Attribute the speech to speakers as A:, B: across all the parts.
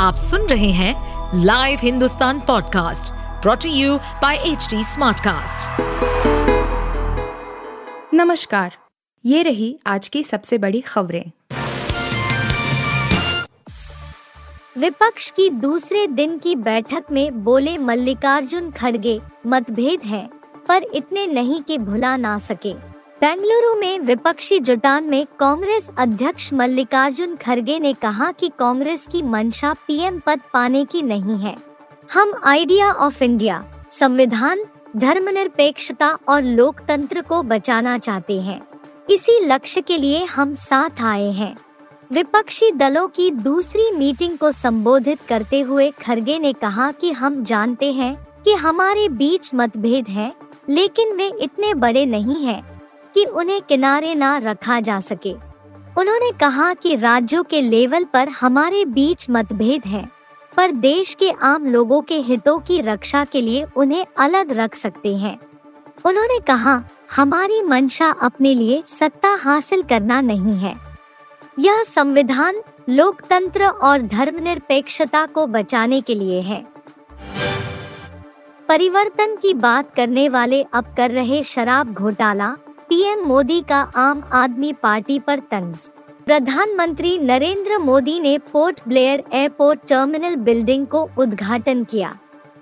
A: आप सुन रहे हैं live Hindustan podcast brought to you by H Smartcast.
B: नमस्कार ये रही आज की सबसे बड़ी खबरें
C: विपक्ष की दूसरे दिन की बैठक में बोले मल्लिकार्जुन खड़गे मतभेद है पर इतने नहीं कि भुला ना सके बेंगलुरु में विपक्षी जुटान में कांग्रेस अध्यक्ष मल्लिकार्जुन खड़गे ने कहा कि कांग्रेस की मंशा पीएम पद पाने की नहीं है। हम आइडिया ऑफ़ इंडिया संविधान धर्मनिरपेक्षता और लोकतंत्र को बचाना चाहते हैं। इसी लक्ष्य के लिए हम साथ आए हैं। विपक्षी दलों की दूसरी मीटिंग को संबोधित करते हुए खरगे ने कहा कि हम जानते हैं कि हमारे बीच मतभेद हैं, लेकिन वे इतने बड़े नहीं हैं। कि उन्हें किनारे ना रखा जा सके। उन्होंने कहा कि राज्यों के लेवल पर हमारे बीच मतभेद हैं, पर देश के आम लोगों के हितों की रक्षा के लिए उन्हें अलग रख सकते हैं। उन्होंने कहा हमारी मंशा अपने लिए सत्ता हासिल करना नहीं है। यह संविधान लोकतंत्र और धर्मनिरपेक्षता को बचाने के लिए है। परिवर्तन की बात करने वाले अब कर रहे शराब घोटाला पीएम मोदी का आम आदमी पार्टी पर तंज। प्रधानमंत्री नरेंद्र मोदी ने Port Blair airport terminal building को उद्घाटन किया।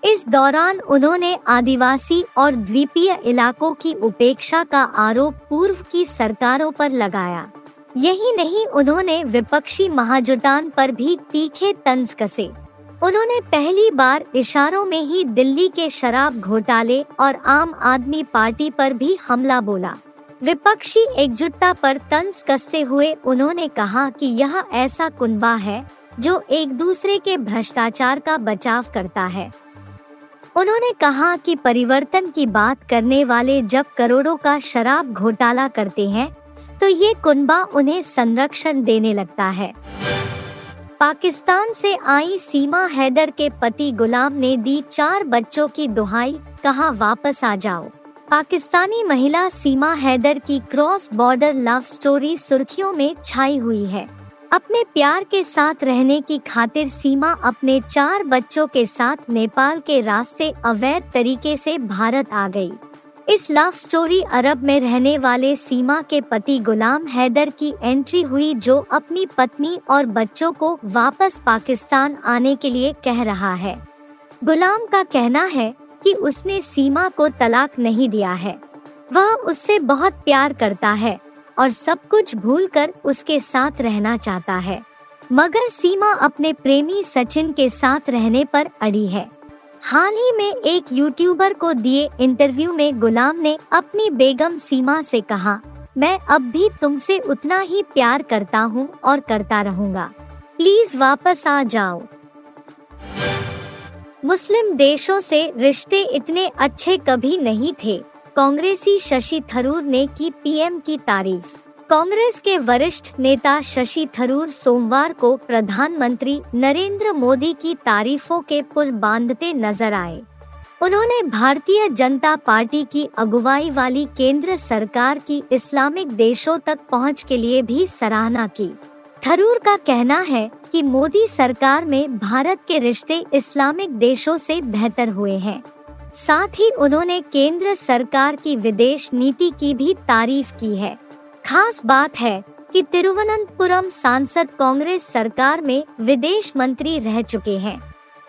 C: इस दौरान उन्होंने आदिवासी और द्वीपीय इलाकों की उपेक्षा का आरोप पूर्व की सरकारों पर लगाया। यही नहीं, उन्होंने विपक्षी महाजुटान पर भी तीखे तंज कसे। उन्होंने पहली बार इशारों में ही दिल्ली के शराब घोटाले और आम आदमी पार्टी पर भी हमला बोला। विपक्षी एकजुटता पर तंज कसते हुए उन्होंने कहा कि यह ऐसा कुनबा है, जो एक दूसरे के भ्रष्टाचार का बचाव करता है। उन्होंने कहा कि परिवर्तन की बात करने वाले जब करोड़ों का शराब घोटाला करते हैं तो ये कुनबा उन्हें संरक्षण देने लगता है। पाकिस्तान से आई सीमा हैदर के पति गुलाम ने दी चार बच्चों की दुहाई, कहा वापस आ जाओ। पाकिस्तानी महिला सीमा हैदर की क्रॉस बॉर्डर लव स्टोरी सुर्खियों में छाई हुई है। अपने प्यार के साथ रहने की खातिर सीमा अपने चार बच्चों के साथ नेपाल के रास्ते अवैध तरीके से भारत आ गई। इस लव स्टोरी अरब में रहने वाले सीमा के पति गुलाम हैदर की एंट्री हुई जो अपनी पत्नी और बच्चों को वापस पाकिस्तान आने के लिए कह रहा है। गुलाम का कहना है कि उसने सीमा को तलाक नहीं दिया है। वह उससे बहुत प्यार करता है और सब कुछ भूलकर उसके साथ रहना चाहता है। मगर सीमा अपने प्रेमी सचिन के साथ रहने पर अड़ी है। हाल ही में एक यूट्यूबर को दिए इंटरव्यू में गुलाम ने अपनी बेगम सीमा से कहा, मैं अब भी तुमसे उतना ही प्यार करता हूँ और करता रहूँगा। प्लीज़ वापस आ जाओ। मुस्लिम देशों से रिश्ते इतने अच्छे कभी नहीं थे। कांग्रेसी शशि थरूर ने की पीएम की तारीफ़। कांग्रेस के वरिष्ठ नेता शशि थरूर सोमवार को प्रधानमंत्री नरेंद्र मोदी की तारीफों के पुल बांधते नज़र आए। उन्होंने भारतीय जनता पार्टी की अगुवाई वाली केंद्र सरकार की इस्लामिक देशों तक पहुँच के लिए भी सराहना की। थरूर का कहना है कि मोदी सरकार में भारत के रिश्ते इस्लामिक देशों से बेहतर हुए हैं। साथ ही उन्होंने केंद्र सरकार की विदेश नीति की भी तारीफ़ की है। खास बात है कि तिरुवनंतपुरम सांसद कांग्रेस सरकार में विदेश मंत्री रह चुके हैं।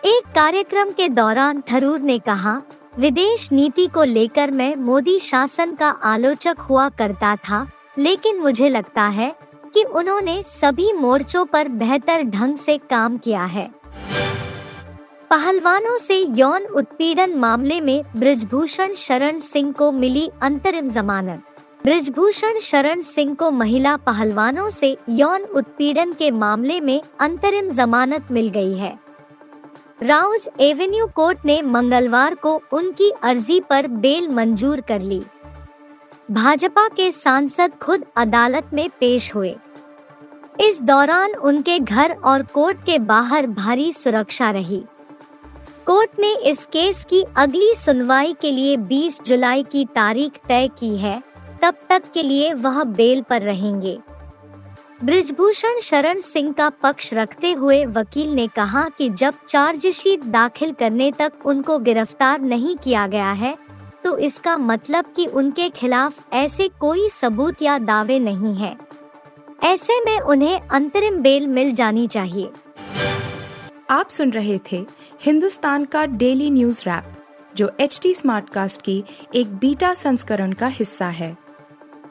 C: एक कार्यक्रम के दौरान थरूर ने कहा, विदेश नीति को लेकर मैं मोदी शासन का आलोचक हुआ करता था, लेकिन मुझे लगता है कि उन्होंने सभी मोर्चों पर बेहतर ढंग से काम किया है। पहलवानों से यौन उत्पीड़न मामले में ब्रिजभूषण शरण सिंह को मिली अंतरिम जमानत। ब्रिजभूषण शरण सिंह को महिला पहलवानों से यौन उत्पीड़न के मामले में अंतरिम जमानत मिल गई है। राउज एवेन्यू कोर्ट ने मंगलवार को उनकी अर्जी पर बेल मंजूर कर ली। भाजपा के सांसद खुद अदालत में पेश हुए। इस दौरान उनके घर और कोर्ट के बाहर भारी सुरक्षा रही। कोर्ट ने इस केस की अगली सुनवाई के लिए 20 जुलाई की तारीख तय की है, तब तक के लिए वह बेल पर रहेंगे। ब्रिजभूषण शरण सिंह का पक्ष रखते हुए वकील ने कहा कि जब चार्जशीट दाखिल करने तक उनको गिरफ़्तार नहीं किया गया है तो इसका मतलब कि उनके खिलाफ ऐसे कोई सबूत या दावे नहीं है। ऐसे में उन्हें अंतरिम बेल मिल जानी चाहिए।
B: आप सुन रहे थे हिंदुस्तान का डेली न्यूज़ रैप, जो एच टी स्मार्टकास्ट की एक बीटा संस्करण का हिस्सा है।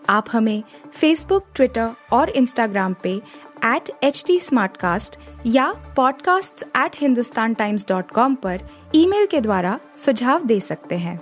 B: आप हमें फेसबुक ट्विटर और इंस्टाग्राम पे एट एच टी या podcasts@hindustantimes.com पर ईमेल के द्वारा सुझाव दे सकते हैं।